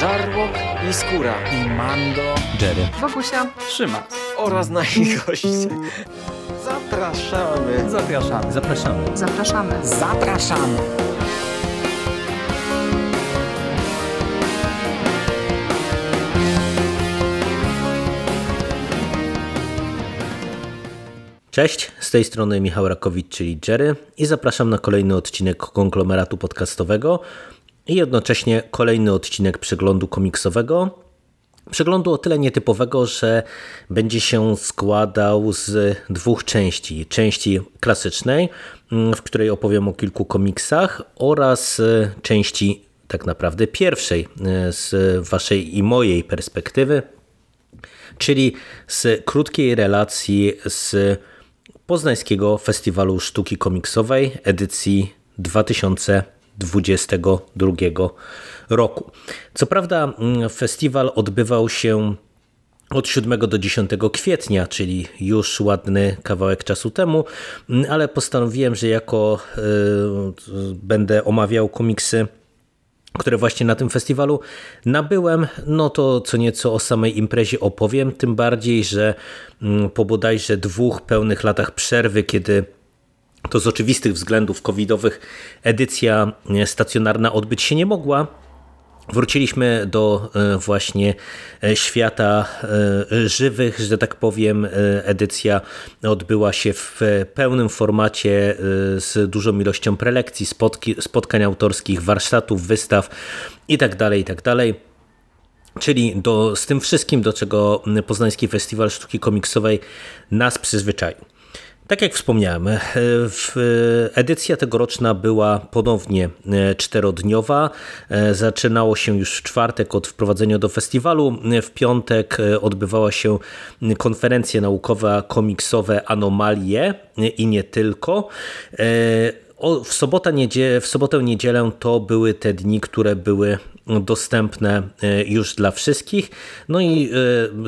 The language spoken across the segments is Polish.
Żarłok i Skóra i Mando, Jerry, Wokusia, Trzyma oraz nasi goście. Zapraszamy. Zapraszamy. Zapraszamy. zapraszamy. Zapraszamy. Cześć, z tej strony Michał Rakowicz, czyli Jerry i zapraszam na kolejny odcinek konglomeratu podcastowego i jednocześnie kolejny odcinek przeglądu komiksowego. Przeglądu o tyle nietypowego, że będzie się składał z dwóch części. Części klasycznej, w której opowiem o kilku komiksach oraz części tak naprawdę pierwszej z waszej i mojej perspektywy, czyli z krótkiej relacji z Poznańskiego Festiwalu Sztuki Komiksowej edycji 2022 roku. Co prawda festiwal odbywał się od 7 do 10 kwietnia, czyli już ładny kawałek czasu temu, ale postanowiłem, że jako y, będę omawiał komiksy które właśnie na tym festiwalu nabyłem, no to co nieco o samej imprezie opowiem, tym bardziej, że po bodajże dwóch pełnych latach przerwy, kiedy to z oczywistych względów covidowych edycja stacjonarna odbyć się nie mogła, Wróciliśmy do właśnie świata żywych, że tak powiem. Edycja odbyła się w pełnym formacie z dużą ilością prelekcji, spotkań autorskich, warsztatów, wystaw itd. itd. Czyli do, z tym wszystkim, do czego Poznański Festiwal Sztuki Komiksowej nas przyzwyczaił. Tak jak wspomniałem, edycja tegoroczna była ponownie czterodniowa. Zaczynało się już w czwartek od wprowadzenia do festiwalu. W piątek odbywała się konferencja naukowa komiksowe Anomalie i nie tylko. W sobotę, w sobotę, niedzielę to były te dni, które były dostępne już dla wszystkich. No i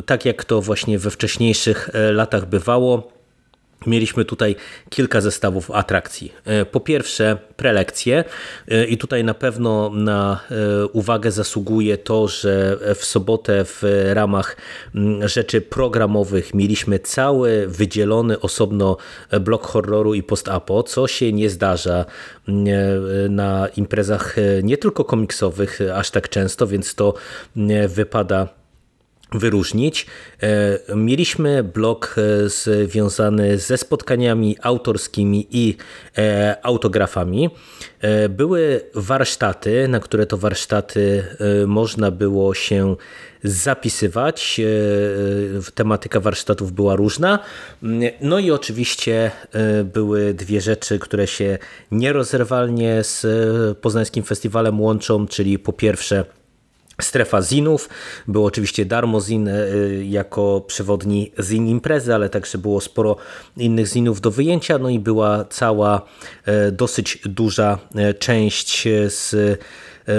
tak jak to właśnie we wcześniejszych latach bywało, Mieliśmy tutaj kilka zestawów atrakcji. Po pierwsze, prelekcje, i tutaj na pewno na uwagę zasługuje to, że w sobotę w ramach rzeczy programowych mieliśmy cały wydzielony osobno blok horroru i post-apo, co się nie zdarza na imprezach nie tylko komiksowych aż tak często, więc to wypada wyróżnić. Mieliśmy blok związany ze spotkaniami autorskimi i autografami. Były warsztaty, na które to warsztaty można było się zapisywać. Tematyka warsztatów była różna. No i oczywiście były dwie rzeczy, które się nierozerwalnie z Poznańskim Festiwalem łączą, czyli po pierwsze Strefa zinów, był oczywiście darmo zin jako przewodni zin imprezy, ale także było sporo innych zinów do wyjęcia, no i była cała dosyć duża część z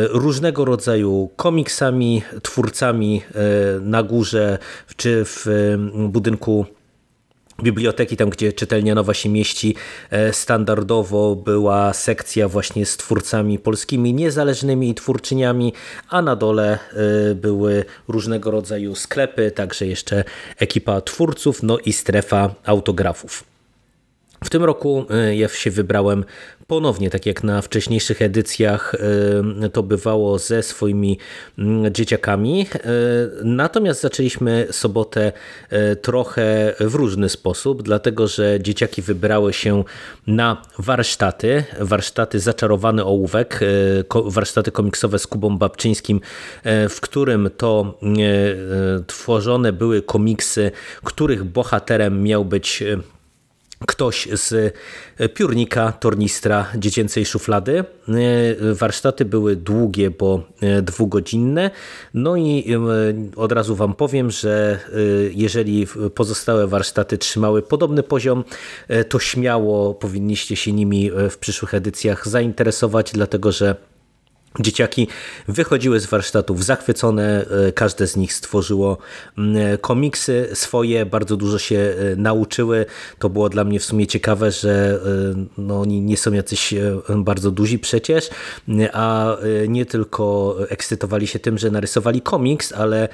różnego rodzaju komiksami, twórcami na górze czy w budynku biblioteki, tam gdzie czytelnia nowa się mieści, standardowo była sekcja właśnie z twórcami polskimi, niezależnymi i twórczyniami, a na dole były różnego rodzaju sklepy, także jeszcze ekipa twórców, no i strefa autografów. W tym roku ja się wybrałem ponownie, tak jak na wcześniejszych edycjach to bywało ze swoimi dzieciakami. Natomiast zaczęliśmy sobotę trochę w różny sposób, dlatego że dzieciaki wybrały się na warsztaty, warsztaty Zaczarowany Ołówek, warsztaty komiksowe z Kubą Babczyńskim, w którym to tworzone były komiksy, których bohaterem miał być ktoś z piórnika, tornistra dziecięcej szuflady. Warsztaty były długie, bo dwugodzinne. No i od razu Wam powiem, że jeżeli pozostałe warsztaty trzymały podobny poziom, to śmiało powinniście się nimi w przyszłych edycjach zainteresować, dlatego że Dzieciaki wychodziły z warsztatów zachwycone, e, każde z nich stworzyło komiksy swoje, bardzo dużo się e, nauczyły. To było dla mnie w sumie ciekawe, że e, no, oni nie są jacyś bardzo duzi przecież, a nie tylko ekscytowali się tym, że narysowali komiks, ale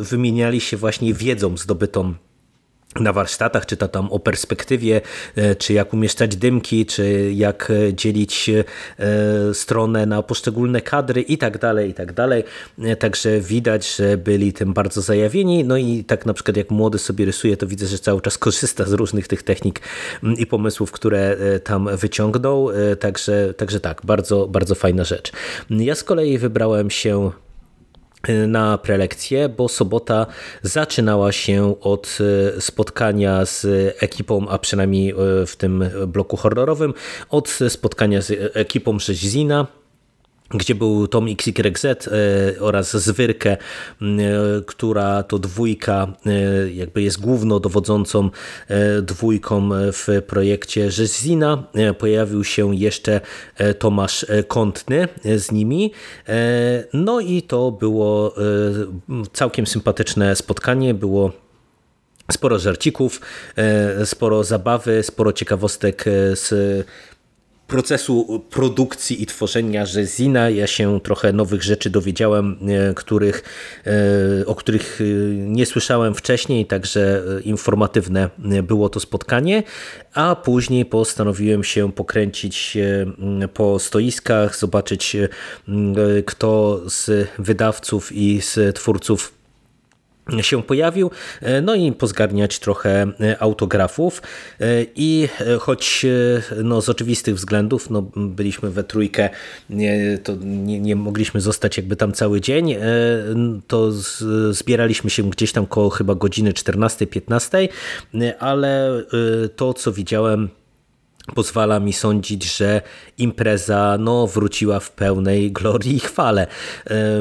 wymieniali się właśnie wiedzą zdobytą na warsztatach, czy to tam o perspektywie, e, czy jak umieszczać dymki, czy jak e, dzielić e, stronę na poszczególne kadry i tak dalej, i tak dalej. Także widać, że byli tym bardzo zajawieni. No i tak na przykład jak młody sobie rysuje, to widzę, że cały czas korzysta z różnych tych technik mm, i pomysłów, które tam wyciągnął. Także, także tak, bardzo, bardzo fajna rzecz. Ja z kolei wybrałem się na prelekcję, bo sobota zaczynała się od e, spotkania z ekipą, a przynajmniej e, w tym bloku horrorowym, od spotkania z ekipą Rzeźzina, gdzie był Tom XYZ e, oraz Zwyrkę, e, która to dwójka e, jakby jest głównodowodzącą dwójką w projekcie Rzezina. Pojawił się jeszcze Tomasz Kątny z nimi. No i to było całkiem sympatyczne spotkanie. Było sporo żarcików, sporo zabawy, sporo ciekawostek z procesu produkcji i tworzenia Rzezina. Ja się trochę nowych rzeczy dowiedziałem, e, których, e, o których e, nie słyszałem wcześniej, także informatywne było to spotkanie, a później postanowiłem się pokręcić po stoiskach, zobaczyć kto z wydawców i z twórców się pojawił, e, no i pozgarniać trochę e, autografów e, i choć no, z oczywistych względów no, byliśmy we trójkę, nie, to nie, nie mogliśmy zostać jakby tam cały dzień, to zbieraliśmy się gdzieś tam koło chyba godziny 14-15, ale to co widziałem pozwala mi sądzić, że impreza no, wróciła w pełnej glorii i chwale.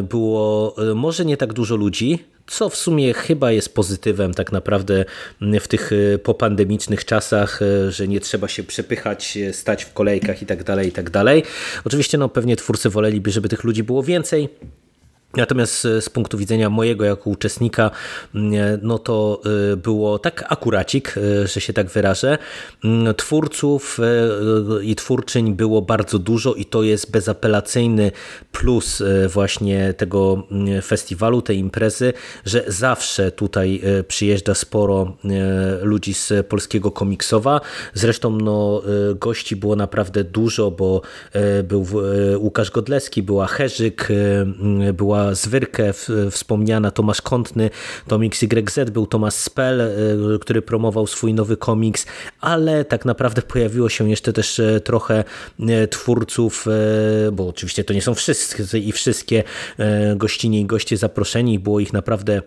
Było może nie tak dużo ludzi, co w sumie chyba jest pozytywem tak naprawdę w tych e, popandemicznych czasach, e, że nie trzeba się przepychać, e, stać w kolejkach i tak dalej, i tak dalej. Oczywiście no, pewnie twórcy woleliby, żeby tych ludzi było więcej, Natomiast z punktu widzenia mojego jako uczestnika, mm, no to y, było tak akuracik, że się tak wyrażę. Mm, twórców i twórczyń było bardzo dużo i to jest bezapelacyjny plus właśnie tego mm, festiwalu, tej imprezy, że zawsze tutaj przyjeżdża sporo ludzi z polskiego komiksowa. Zresztą no, gości było naprawdę dużo, bo był Łukasz Godleski, była Herzyk, była Zwyrkę, wspomniana Tomasz Kątny, Tomix YZ, był Tomasz Spell, e, który promował swój nowy komiks, ale tak naprawdę pojawiło się jeszcze też e, trochę e, twórców, bo oczywiście to nie są wszyscy i wszystkie gościnie i goście zaproszeni, było ich naprawdę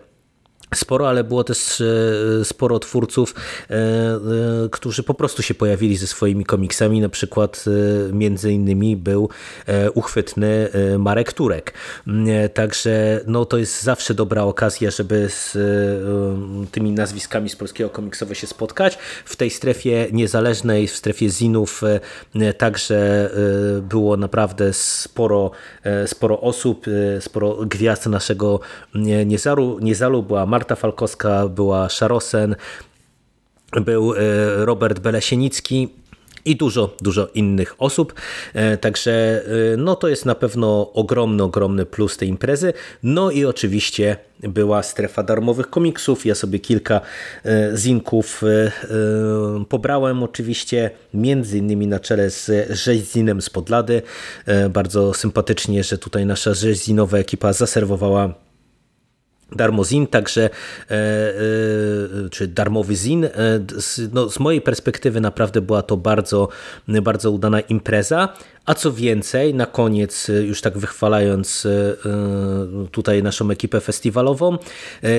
sporo, ale było też e, sporo twórców, e, e, którzy po prostu się pojawili ze swoimi komiksami. Na przykład między innymi był uchwytny Marek Turek. Także no, to jest zawsze dobra okazja, żeby z tymi nazwiskami z polskiego komiksowo się spotkać. W tej strefie niezależnej, w strefie zinów także było naprawdę sporo, sporo osób, sporo gwiazd naszego Niezalu. Niezalu była Marta Falkowska, była Szarosen, był e, Robert Belesienicki i dużo, dużo innych osób. E, także e, no to jest na pewno ogromny, ogromny plus tej imprezy. No i oczywiście była strefa darmowych komiksów. Ja sobie kilka zinków pobrałem oczywiście, między innymi na czele z rzeźzinem z Podlady. Bardzo sympatycznie, że tutaj nasza rzeźzinowa ekipa zaserwowała darmo zin, także e, e, czy darmowy zin. E, no, z mojej perspektywy naprawdę była to bardzo, bardzo udana impreza. A co więcej, na koniec, y, już tak wychwalając y, y, tutaj naszą ekipę festiwalową,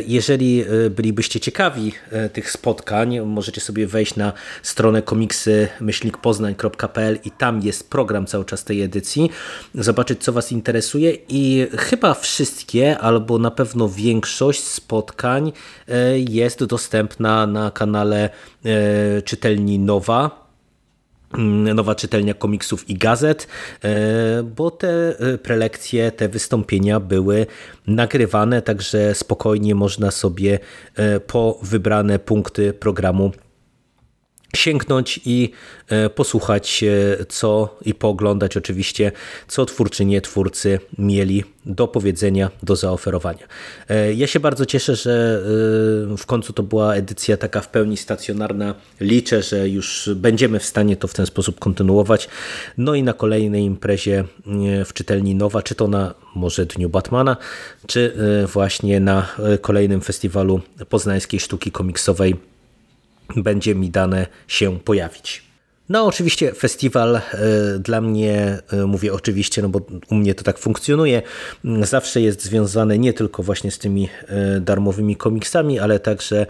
jeżeli bylibyście ciekawi tych spotkań, możecie sobie wejść na stronę komiksy-poznań.pl i tam jest program cały czas tej edycji, zobaczyć co Was interesuje i chyba wszystkie, albo na pewno większość spotkań jest dostępna na kanale czytelni Nowa nowa czytelnia komiksów i gazet, bo te prelekcje, te wystąpienia były nagrywane, także spokojnie można sobie po wybrane punkty programu sięgnąć i e, posłuchać, co i pooglądać oczywiście, co twórczynie, twórcy mieli do powiedzenia, do zaoferowania. E, ja się bardzo cieszę, że e, w końcu to była edycja taka w pełni stacjonarna. Liczę, że już będziemy w stanie to w ten sposób kontynuować. No i na kolejnej imprezie w czytelni Nowa, czy to na może Dniu Batmana, czy właśnie na kolejnym festiwalu poznańskiej sztuki komiksowej będzie mi dane się pojawić. No, oczywiście festiwal e, dla mnie, e, mówię oczywiście, no bo u mnie to tak funkcjonuje, zawsze jest związany nie tylko właśnie z tymi e, darmowymi komiksami, ale także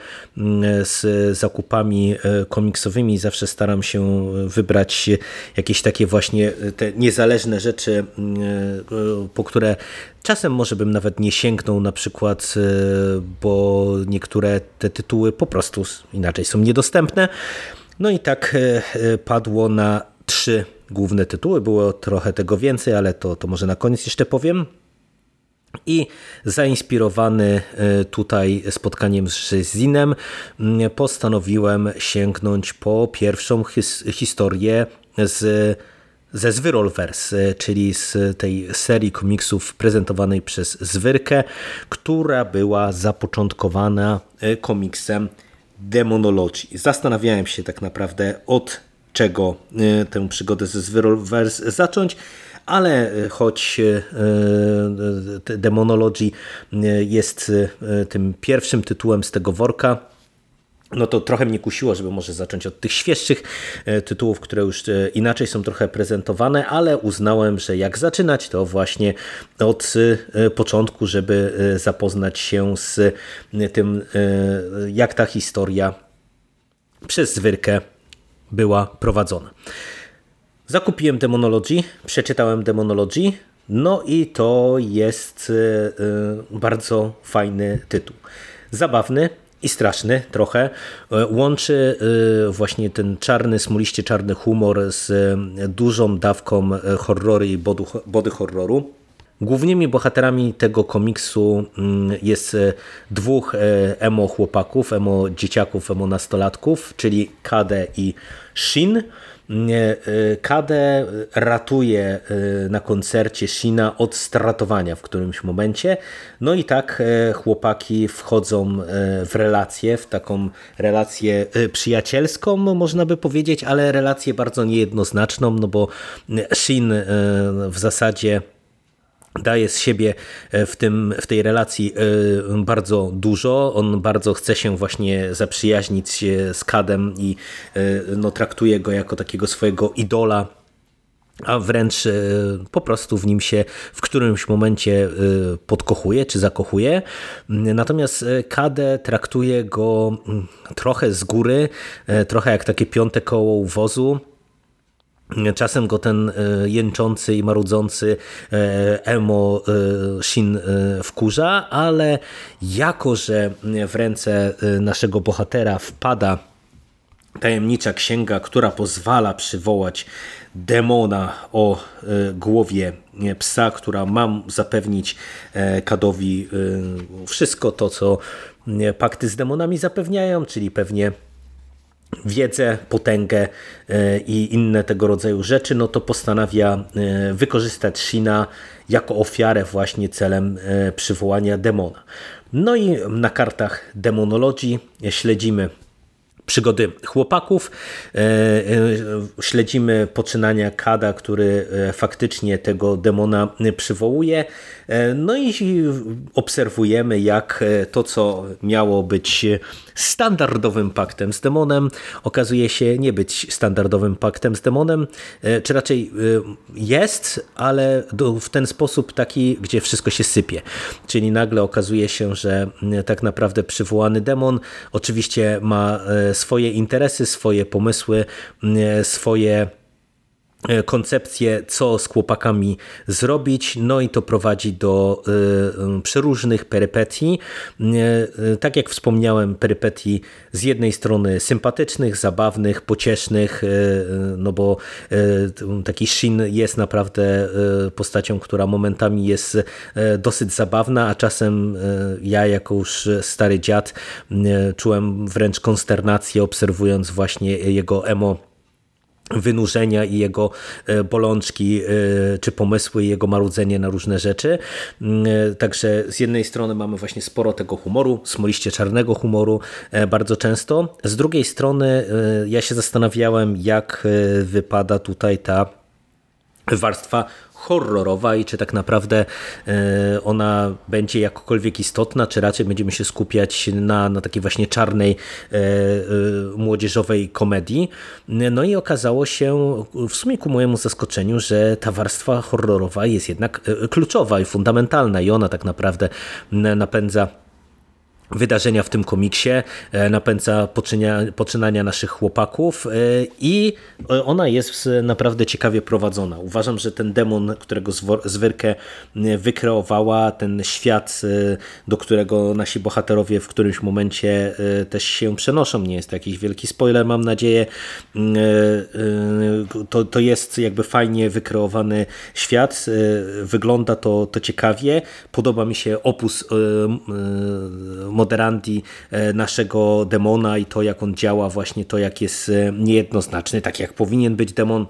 z zakupami komiksowymi. Zawsze staram się wybrać jakieś takie właśnie te niezależne rzeczy, po które czasem może bym nawet nie sięgnął na przykład, bo niektóre te tytuły po prostu inaczej są niedostępne. No i tak e, e, padło na trzy główne tytuły. Było trochę tego więcej, ale to, to może na koniec jeszcze powiem. I zainspirowany e, tutaj spotkaniem z Zinem postanowiłem sięgnąć po pierwszą his historię z ze Zwyrolverse, czyli z tej serii komiksów prezentowanej przez Zwyrkę, która była zapoczątkowana komiksem demonologii. Zastanawiałem się tak naprawdę od czego e, tę przygodę ze Zwyrolverse zacząć, ale e, choć e, demonologii jest tym pierwszym tytułem z tego worka, no to trochę mnie kusiło, żeby może zacząć od tych świeższych e, tytułów, które już e, inaczej są trochę prezentowane, ale uznałem, że jak zaczynać, to właśnie od e, początku, żeby zapoznać się z tym, jak ta historia przez Zwyrkę była prowadzona. Zakupiłem Demonology, przeczytałem Demonology, no i to jest bardzo fajny tytuł. Zabawny, i straszny trochę. E, łączy e, właśnie ten czarny, smuliście czarny humor z e, dużą dawką horroru i body horroru. Głównymi bohaterami tego komiksu mm, jest dwóch emo chłopaków, emo dzieciaków, emo nastolatków, czyli Kade i Shin. Y, Kade ratuje y, na koncercie Shina od stratowania w którymś momencie. No i tak y, chłopaki wchodzą w relację, w taką relację przyjacielską, można by powiedzieć, ale relację bardzo niejednoznaczną, no bo Shin w zasadzie daje z siebie e, w, tym, w tej relacji e, bardzo dużo. On bardzo chce się właśnie zaprzyjaźnić z Kadem i e, no, traktuje go jako takiego swojego idola a wręcz po prostu w nim się w którymś momencie podkochuje czy zakochuje. Natomiast Kade traktuje go mm, trochę z góry, trochę jak takie piąte koło wozu Czasem go ten e, jęczący i marudzący e, emo e, Shin wkurza, ale jako, że w ręce naszego bohatera wpada tajemnicza księga, która pozwala przywołać demona o głowie psa, która ma zapewnić Kadowi wszystko to, co pakty z demonami zapewniają, czyli pewnie wiedzę, potęgę e, i inne tego rodzaju rzeczy, no to postanawia e, wykorzystać Shina jako ofiarę właśnie celem e, przywołania demona. No i na kartach demonologii śledzimy przygody chłopaków. Śledzimy poczynania Kada, który faktycznie tego demona przywołuje. No i obserwujemy, jak to, co miało być standardowym paktem z demonem, okazuje się nie być standardowym paktem z demonem, czy raczej jest, ale w ten sposób taki, gdzie wszystko się sypie. Czyli nagle okazuje się, że tak naprawdę przywołany demon oczywiście ma swoje interesy, swoje pomysły, swoje E, koncepcję, co z chłopakami zrobić, no i to prowadzi do y, przeróżnych perypetii. Y, tak jak wspomniałem, perypetii z jednej strony sympatycznych, zabawnych, pociesznych, no bo taki Shin jest naprawdę postacią, która momentami jest dosyć zabawna, a czasem ja jako już stary dziad czułem wręcz konsternację obserwując właśnie jego emo wynurzenia i jego e, bolączki e, czy pomysły i jego marudzenie na różne rzeczy. Mm, e, także z jednej strony mamy właśnie sporo tego humoru, smoliście czarnego humoru bardzo często. Z drugiej strony ja się zastanawiałem jak wypada tutaj ta warstwa horrorowa i czy tak naprawdę e, ona będzie jakkolwiek istotna, czy raczej będziemy się skupiać na, na takiej właśnie czarnej e, e, młodzieżowej komedii. No i okazało się w sumie ku mojemu zaskoczeniu, że ta warstwa horrorowa jest jednak kluczowa i fundamentalna i ona tak naprawdę napędza wydarzenia w tym komiksie, e, napędza poczynania naszych chłopaków e, i ona jest naprawdę ciekawie prowadzona. Uważam, że ten demon, którego Zwyrkę e, wykreowała, ten świat, do którego nasi bohaterowie w którymś momencie też się przenoszą, nie jest to jakiś wielki spoiler, mam nadzieję, to, to jest jakby fajnie wykreowany świat, wygląda to, to ciekawie, podoba mi się opus moderandi e, naszego demona i to, jak on działa, właśnie to, jak jest e, niejednoznaczny, tak jak powinien być demon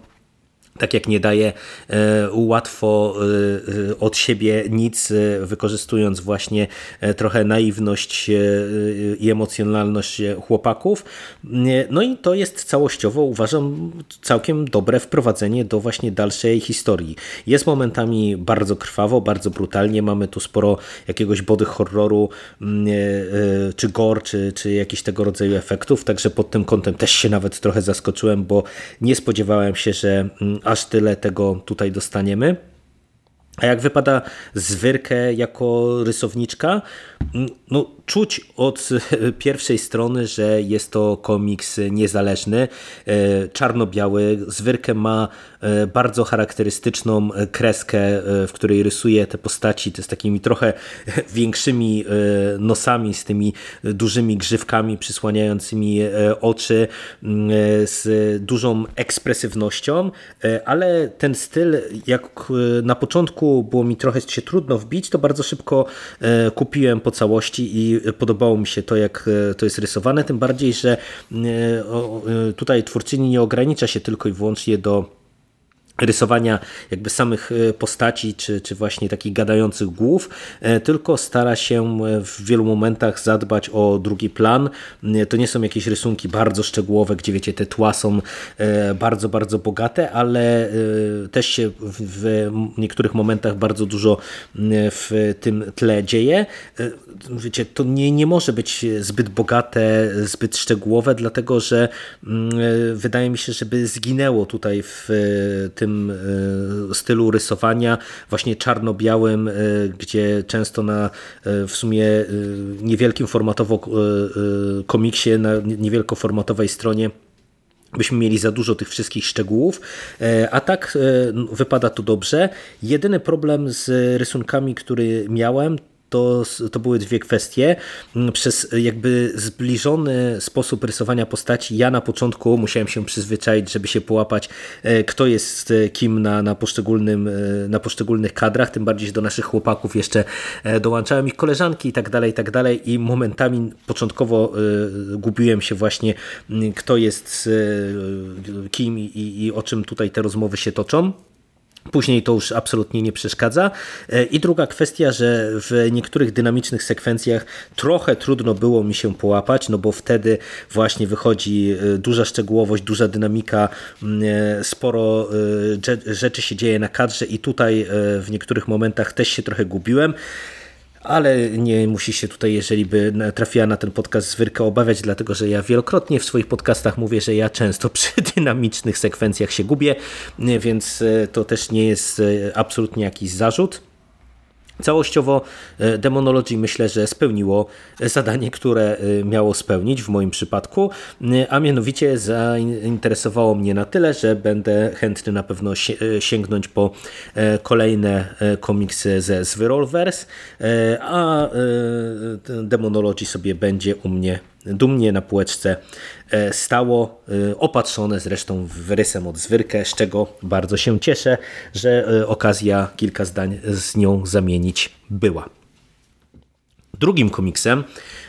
tak jak nie daje e, łatwo e, od siebie nic, e, wykorzystując właśnie trochę naiwność i emocjonalność chłopaków. No i to jest całościowo, uważam, całkiem dobre wprowadzenie do właśnie dalszej historii. Jest momentami bardzo krwawo, bardzo brutalnie, mamy tu sporo jakiegoś body horroru, czy gore, czy, czy jakichś tego rodzaju efektów, także pod tym kątem też się nawet trochę zaskoczyłem, bo nie spodziewałem się, że aż tyle tego tutaj dostaniemy. A jak wypada Zwyrkę jako rysowniczka? No, czuć od pierwszej strony, że jest to komiks niezależny, e, czarno-biały. Zwyrkę ma e, bardzo charakterystyczną kreskę, e, w której rysuje te postaci z takimi trochę większymi nosami, z tymi dużymi grzywkami przysłaniającymi oczy, z dużą ekspresywnością, ale ten styl, jak na początku było mi trochę się trudno wbić, to bardzo szybko kupiłem po całości i podobało mi się to, jak e, to jest rysowane, tym bardziej, że e, e, tutaj twórczyni nie ogranicza się tylko i wyłącznie do rysowania jakby samych e, postaci, czy, czy właśnie takich gadających głów, e, tylko stara się e, w wielu momentach zadbać o drugi plan. To nie są jakieś rysunki bardzo szczegółowe, gdzie wiecie, te tła są bardzo, bardzo bogate, ale też się w niektórych momentach bardzo dużo w tym tle dzieje. Wiecie, to nie, nie może być zbyt bogate, zbyt szczegółowe, dlatego że wydaje mi się, żeby zginęło tutaj w tym tym e, stylu rysowania, właśnie czarno-białym, e, gdzie często na e, w sumie niewielkim formatowo komiksie, na niewielkoformatowej stronie byśmy mieli za dużo tych wszystkich szczegółów, a tak wypada to dobrze. Jedyny problem z rysunkami, który miałem, to, to były dwie kwestie. Mm, przez jakby zbliżony sposób rysowania postaci ja na początku musiałem się przyzwyczaić, żeby się połapać, e, kto jest e, kim na, na, poszczególnym, e, na poszczególnych kadrach, tym bardziej do naszych chłopaków jeszcze dołączałem ich koleżanki i tak dalej, i tak dalej i momentami początkowo gubiłem się właśnie, mm, kto jest kim i, i o czym tutaj te rozmowy się toczą. Później to już absolutnie nie przeszkadza. E, I druga kwestia, że w niektórych dynamicznych sekwencjach trochę trudno było mi się połapać, no bo wtedy właśnie wychodzi e, duża szczegółowość, duża dynamika, e, sporo rzeczy się dzieje na kadrze i tutaj w niektórych momentach też się trochę gubiłem ale nie musi się tutaj, jeżeli by trafiła na ten podcast Zwyrka obawiać, dlatego że ja wielokrotnie w swoich podcastach mówię, że ja często przy dynamicznych sekwencjach się gubię, więc e, to też nie jest e, absolutnie jakiś zarzut. Całościowo e, Demonology myślę, że spełniło zadanie, które e, miało spełnić w moim przypadku, e, a mianowicie zainteresowało mnie na tyle, że będę chętny na pewno sięgnąć po kolejne komiksy ze Zwyrolverse, a Demonology sobie będzie u mnie dumnie na półeczce stało, opatrzone zresztą rysem od zwyrkę, z czego bardzo się cieszę, że okazja kilka zdań z nią zamienić była. Drugim komiksem,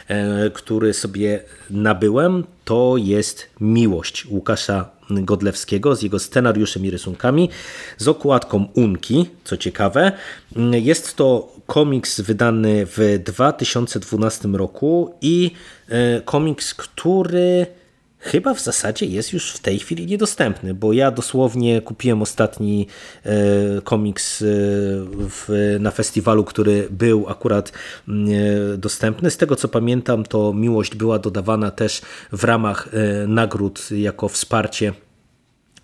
e, który sobie nabyłem, to jest Miłość Łukasza Godlewskiego z jego scenariuszem i rysunkami, z okładką Unki, co ciekawe. Jest to komiks wydany w 2012 roku i e, komiks, który chyba w zasadzie jest już w tej chwili niedostępny, bo ja dosłownie kupiłem ostatni e, komiks e, w, na festiwalu, który był akurat mm, e, dostępny. Z tego co pamiętam, to Miłość była dodawana też w ramach nagród jako wsparcie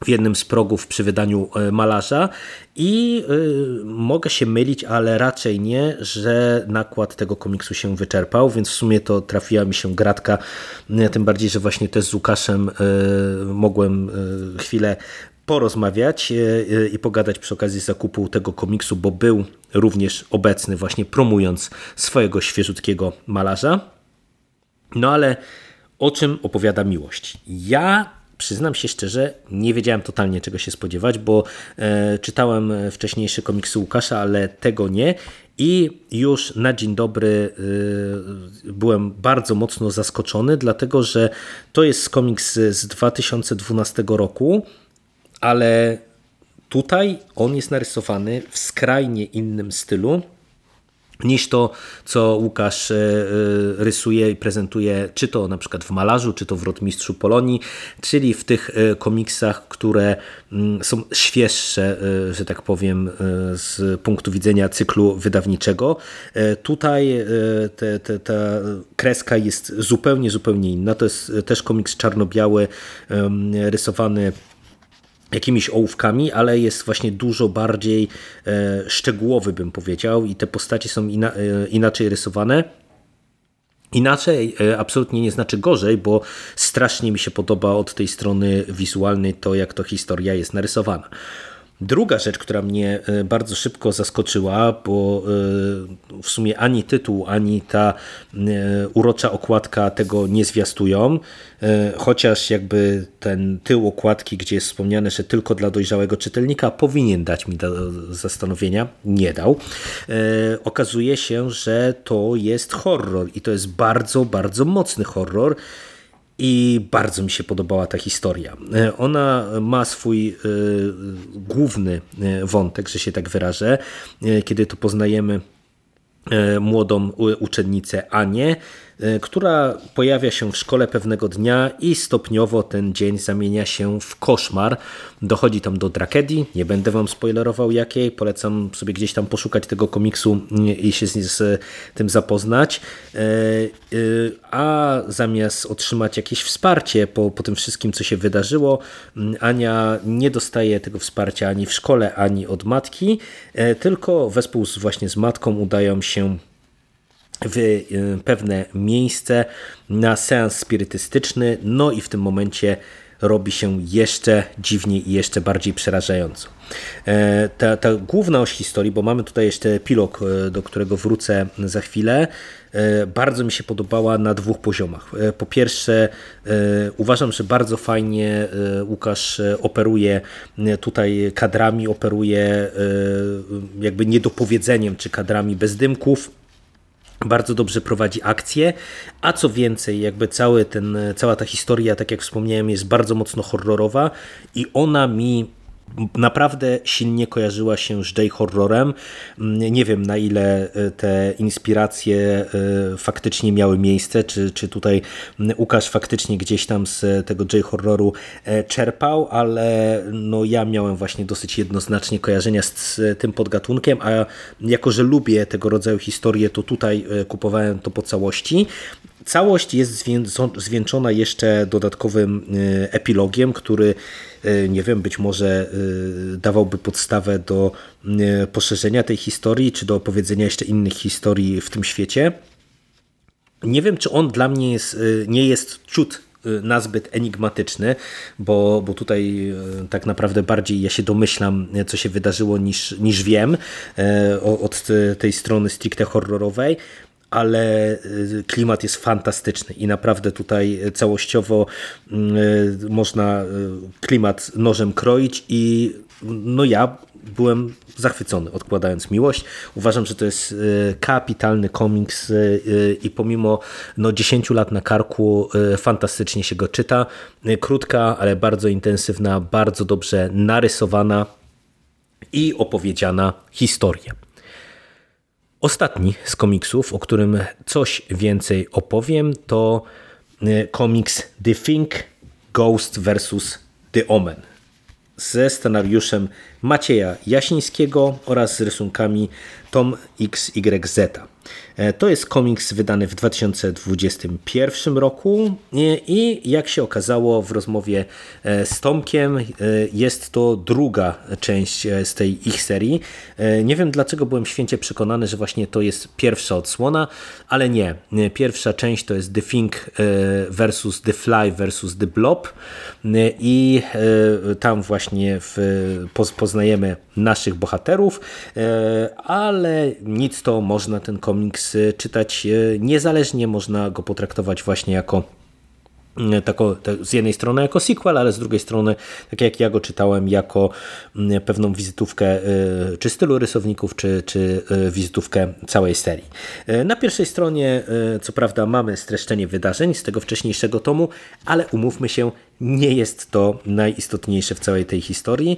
w jednym z progów przy wydaniu e, malarza i y, mogę się mylić, ale raczej nie, że nakład tego komiksu się wyczerpał, więc w sumie to trafiła mi się gratka, tym bardziej, że właśnie też z Łukaszem y, mogłem chwilę porozmawiać i pogadać przy okazji zakupu tego komiksu, bo był również obecny właśnie promując swojego świeżutkiego malarza. No ale o czym opowiada miłość? Ja przyznam się szczerze, nie wiedziałem totalnie czego się spodziewać, bo e, czytałem wcześniejsze komiksy Łukasza, ale tego nie. I już na dzień dobry e, byłem bardzo mocno zaskoczony, dlatego że to jest komiks z 2012 roku, ale tutaj on jest narysowany w skrajnie innym stylu niż to, co Łukasz e, e, rysuje i prezentuje, czy to na przykład w Malarzu, czy to w Rotmistrzu Polonii, czyli w tych e, komiksach, które mm, są świeższe, że tak powiem, z punktu widzenia cyklu wydawniczego. Tutaj te, te, ta kreska jest zupełnie, zupełnie inna. To jest też komiks czarno-biały, rysowany jakimiś ołówkami, ale jest właśnie dużo bardziej e, szczegółowy, bym powiedział, i te postacie są ina e, inaczej rysowane. Inaczej e, absolutnie nie znaczy gorzej, bo strasznie mi się podoba od tej strony wizualnej to, jak to historia jest narysowana. Druga rzecz, która mnie e, bardzo szybko zaskoczyła, bo e, w sumie ani tytuł, ani ta e, urocza okładka tego nie zwiastują, chociaż jakby ten tył okładki, gdzie jest wspomniane, że tylko dla dojrzałego czytelnika, powinien dać mi do zastanowienia, nie dał. Okazuje się, że to jest horror i to jest bardzo, bardzo mocny horror. I bardzo mi się podobała ta historia. E, ona ma swój e, główny e, wątek, że się tak wyrażę, kiedy to poznajemy młodą uczennicę Anię, która pojawia się w szkole pewnego dnia i stopniowo ten dzień zamienia się w koszmar. Dochodzi tam do tragedii, nie będę wam spoilerował jakiej, polecam sobie gdzieś tam poszukać tego komiksu i się z, z tym zapoznać. E, e, a zamiast otrzymać jakieś wsparcie po, po tym wszystkim, co się wydarzyło, Ania nie dostaje tego wsparcia ani w szkole, ani od matki, tylko wespół właśnie z matką udają się w y, pewne miejsce na seans spirytystyczny, no i w tym momencie robi się jeszcze dziwniej i jeszcze bardziej przerażająco. E, ta, ta główna oś historii, bo mamy tutaj jeszcze epilog, e, do którego wrócę za chwilę, e, bardzo mi się podobała na dwóch poziomach. Po pierwsze, uważam, że bardzo fajnie Łukasz operuje tutaj kadrami, operuje jakby niedopowiedzeniem, czy kadrami bez dymków, bardzo dobrze prowadzi akcję, a co więcej, jakby cały ten, cała ta historia, tak jak wspomniałem, jest bardzo mocno horrorowa i ona mi naprawdę silnie kojarzyła się z J-horrorem. Nie wiem na ile e, te inspiracje e, faktycznie miały miejsce, czy, czy tutaj Łukasz faktycznie gdzieś tam z tego J-horroru e, czerpał, ale no ja miałem właśnie dosyć jednoznacznie kojarzenia z tym podgatunkiem, a jako, że lubię tego rodzaju historie, to tutaj kupowałem to po całości. Całość jest zwieńczona jeszcze dodatkowym epilogiem, który nie wiem, być może dawałby podstawę do poszerzenia tej historii, czy do opowiedzenia jeszcze innych historii w tym świecie. Nie wiem, czy on dla mnie jest, nie jest ciut nazbyt enigmatyczny, bo, bo tutaj tak naprawdę bardziej ja się domyślam, co się wydarzyło, niż, niż wiem od tej strony stricte horrorowej ale klimat jest fantastyczny i naprawdę tutaj całościowo można klimat nożem kroić i no ja byłem zachwycony, odkładając miłość. Uważam, że to jest kapitalny komiks i pomimo no, 10 lat na karku fantastycznie się go czyta. Krótka, ale bardzo intensywna, bardzo dobrze narysowana i opowiedziana historia. Ostatni z komiksów, o którym coś więcej opowiem, to komiks The Thing Ghost vs. The Omen ze scenariuszem Macieja Jasińskiego oraz rysunkami Tom XYZ. E, to jest komiks wydany w 2021 roku i jak się okazało w rozmowie e, z Tomkiem, e, jest to druga część z tej ich serii. Nie wiem dlaczego byłem święcie przekonany, że właśnie to jest pierwsza odsłona, ale nie. Pierwsza część to jest The Thing versus The Fly versus The Blob i tam właśnie w, poznajemy naszych bohaterów, ale nic to można ten komiks czytać e, niezależnie, można go potraktować właśnie jako E, tako, z jednej strony jako sequel, ale z drugiej strony, tak jak ja go czytałem, jako mm, pewną wizytówkę e, czy stylu rysowników, czy, czy e, wizytówkę całej serii. Na pierwszej stronie, co prawda, mamy streszczenie wydarzeń z tego wcześniejszego tomu, ale umówmy się, nie jest to najistotniejsze w całej tej historii,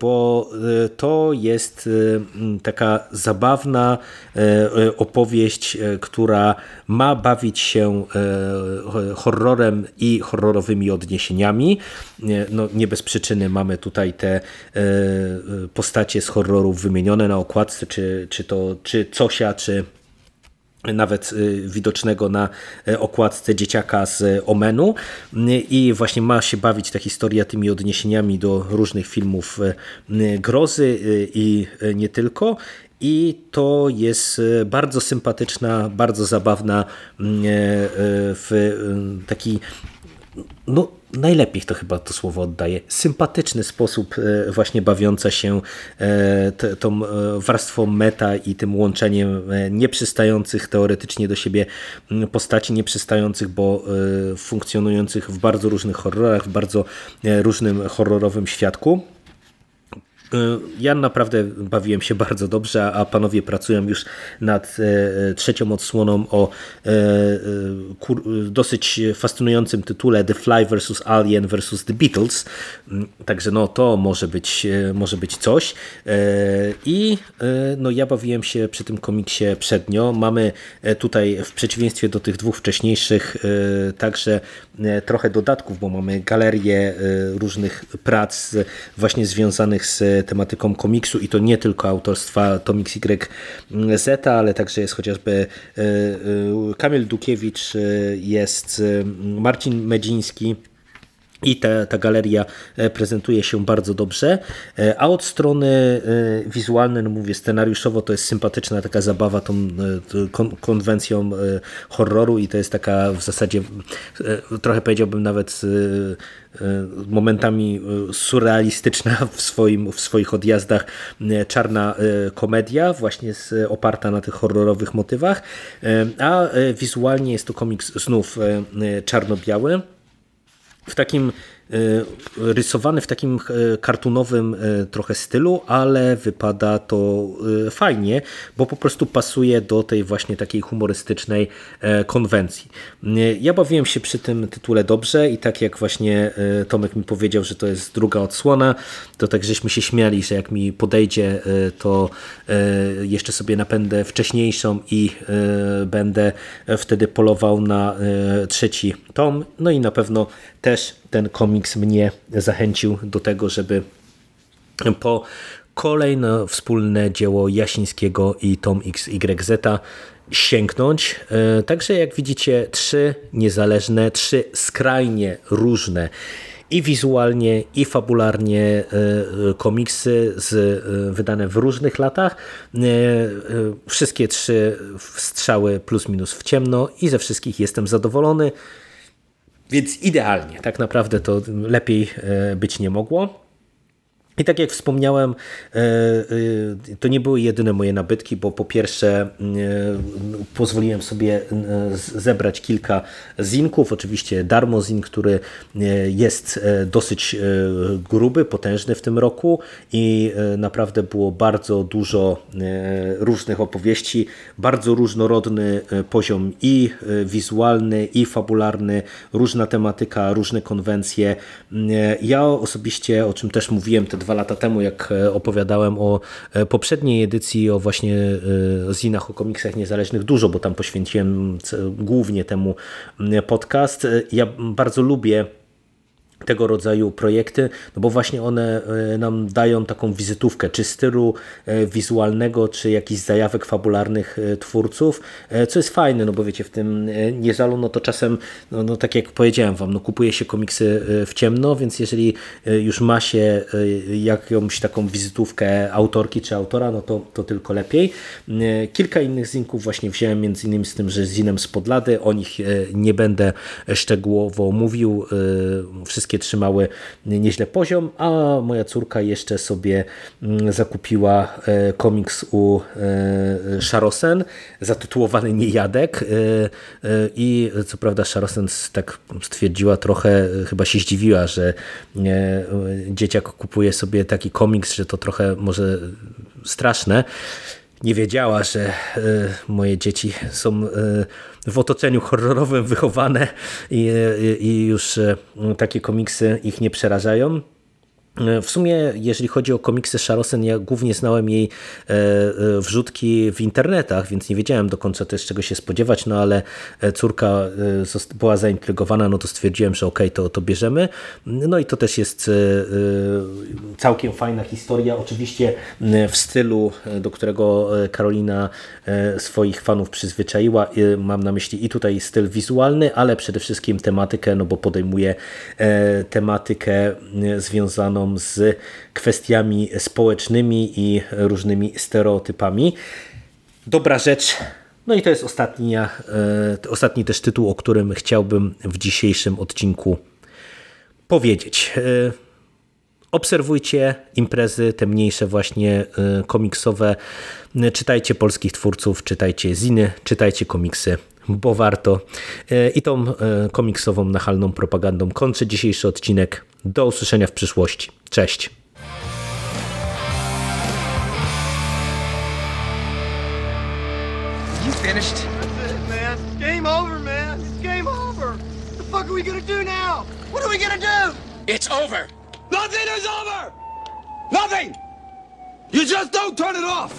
bo to jest taka zabawna opowieść, która ma bawić się horrorem i horrorowymi odniesieniami. No, nie bez przyczyny mamy tutaj te e, postacie z horrorów wymienione na okładce, czy, czy to czy Cosia, czy nawet e, widocznego na e, okładce dzieciaka z Omenu i właśnie ma się bawić ta historia tymi odniesieniami do różnych filmów grozy i nie tylko i to jest e, bardzo sympatyczna, bardzo zabawna mm, e, e, w taki no najlepiej to chyba to słowo oddaje, sympatyczny sposób właśnie bawiąca się tą warstwą meta i tym łączeniem nieprzystających teoretycznie do siebie mm, postaci, nieprzystających, bo funkcjonujących w bardzo różnych horrorach, w bardzo różnym horrorowym świadku. Y, ja naprawdę bawiłem się bardzo dobrze, a panowie pracują już nad e, trzecią odsłoną o e, e, dosyć fascynującym tytule The Fly vs. Alien vs. The Beatles. Mm, także no to może być, może być coś. I no ja bawiłem się przy tym komiksie przednio. Mamy tutaj w przeciwieństwie do tych dwóch wcześniejszych także trochę dodatków, bo mamy galerię różnych prac właśnie związanych z tematyką komiksu i to nie tylko autorstwa Tomix YZ, ale także jest chociażby e, e, Kamil Dukiewicz, e, jest Marcin Medziński, i ta, ta galeria prezentuje się bardzo dobrze, a od strony wizualnej, no mówię, scenariuszowo to jest sympatyczna taka zabawa tą konwencją horroru i to jest taka w zasadzie trochę powiedziałbym nawet E, momentami e, surrealistyczna w, swoim, w swoich odjazdach e, czarna komedia, właśnie z, oparta na tych horrorowych motywach, a wizualnie jest to komiks znów czarno-biały w takim E, rysowany w takim e, kartunowym e, trochę stylu, ale wypada to fajnie, bo po prostu pasuje do tej właśnie takiej humorystycznej konwencji. Ja bawiłem się przy tym tytule dobrze i tak jak właśnie Tomek mi powiedział, że to jest druga odsłona, to tak żeśmy się śmiali, że jak mi podejdzie, to jeszcze sobie napędę wcześniejszą i będę wtedy polował na trzeci tom. No i na pewno też ten komiks mnie zachęcił do tego, żeby po kolejne wspólne dzieło Jasińskiego i Tom XYZ sięgnąć. E, także jak widzicie, trzy niezależne, trzy skrajnie różne i wizualnie, i fabularnie komiksy z, wydane w różnych latach. Wszystkie trzy strzały plus minus w ciemno i ze wszystkich jestem zadowolony. Więc idealnie, tak naprawdę to lepiej być nie mogło. I tak jak wspomniałem, e, e, to nie były jedyne moje nabytki, bo po pierwsze e, pozwoliłem sobie zebrać kilka zinków, oczywiście Darmo Zin, który jest dosyć gruby, potężny w tym roku i naprawdę było bardzo dużo różnych opowieści, bardzo różnorodny poziom i wizualny, i fabularny, różna tematyka, różne konwencje. Ja osobiście, o czym też mówiłem te dwa lata temu, jak e, opowiadałem o e, poprzedniej edycji, o właśnie e, zinach, o komiksach niezależnych dużo, bo tam poświęciłem głównie temu podcast. Ja bardzo lubię tego rodzaju projekty, no bo właśnie one e, nam dają taką wizytówkę, czy stylu e, wizualnego, czy jakichś zajawek fabularnych e, twórców, co jest fajne, no bo wiecie, w tym Nieżalu, no to czasem, no, no tak jak powiedziałem wam, no kupuje się komiksy w ciemno, więc jeżeli już ma się jakąś taką wizytówkę autorki czy autora, no to, to tylko lepiej. Kilka innych zinków właśnie wziąłem, między innymi z tym, że zinem z Podlady, o nich nie będę szczegółowo mówił, wszystkie trzymały nieźle poziom, a moja córka jeszcze sobie mm, zakupiła e, komiks u e, Szarosen zatytułowany Niejadek e, i co prawda Szarosen tak stwierdziła trochę, chyba się zdziwiła, że dzieciak kupuje sobie taki komiks, że to trochę może straszne, nie wiedziała, że e, moje dzieci są e, w otoczeniu horrorowym wychowane i, e, i już takie komiksy ich nie przerażają. W sumie, jeżeli chodzi o komiksy Szarosen, ja głównie znałem jej e, e, wrzutki w internetach, więc nie wiedziałem do końca też czego się spodziewać, no ale e, córka była zaintrygowana, no to stwierdziłem, że okej, okay, to, to bierzemy. No i to też jest całkiem fajna historia, oczywiście w stylu, do którego Karolina swoich fanów przyzwyczaiła. Mam na myśli i tutaj styl wizualny, ale przede wszystkim tematykę, no bo podejmuje tematykę związaną z kwestiami społecznymi i różnymi stereotypami. Dobra rzecz. No i to jest ostatnia, e, ostatni też tytuł, o którym chciałbym w dzisiejszym odcinku powiedzieć. E, obserwujcie imprezy, te mniejsze właśnie e, komiksowe. Czytajcie polskich twórców, czytajcie ziny, czytajcie komiksy bo warto. E, I tą e, komiksową, nachalną propagandą kończę dzisiejszy odcinek. Do usłyszenia w przyszłości. Cześć. It's over. Nothing is over. Nothing. You just don't turn it off.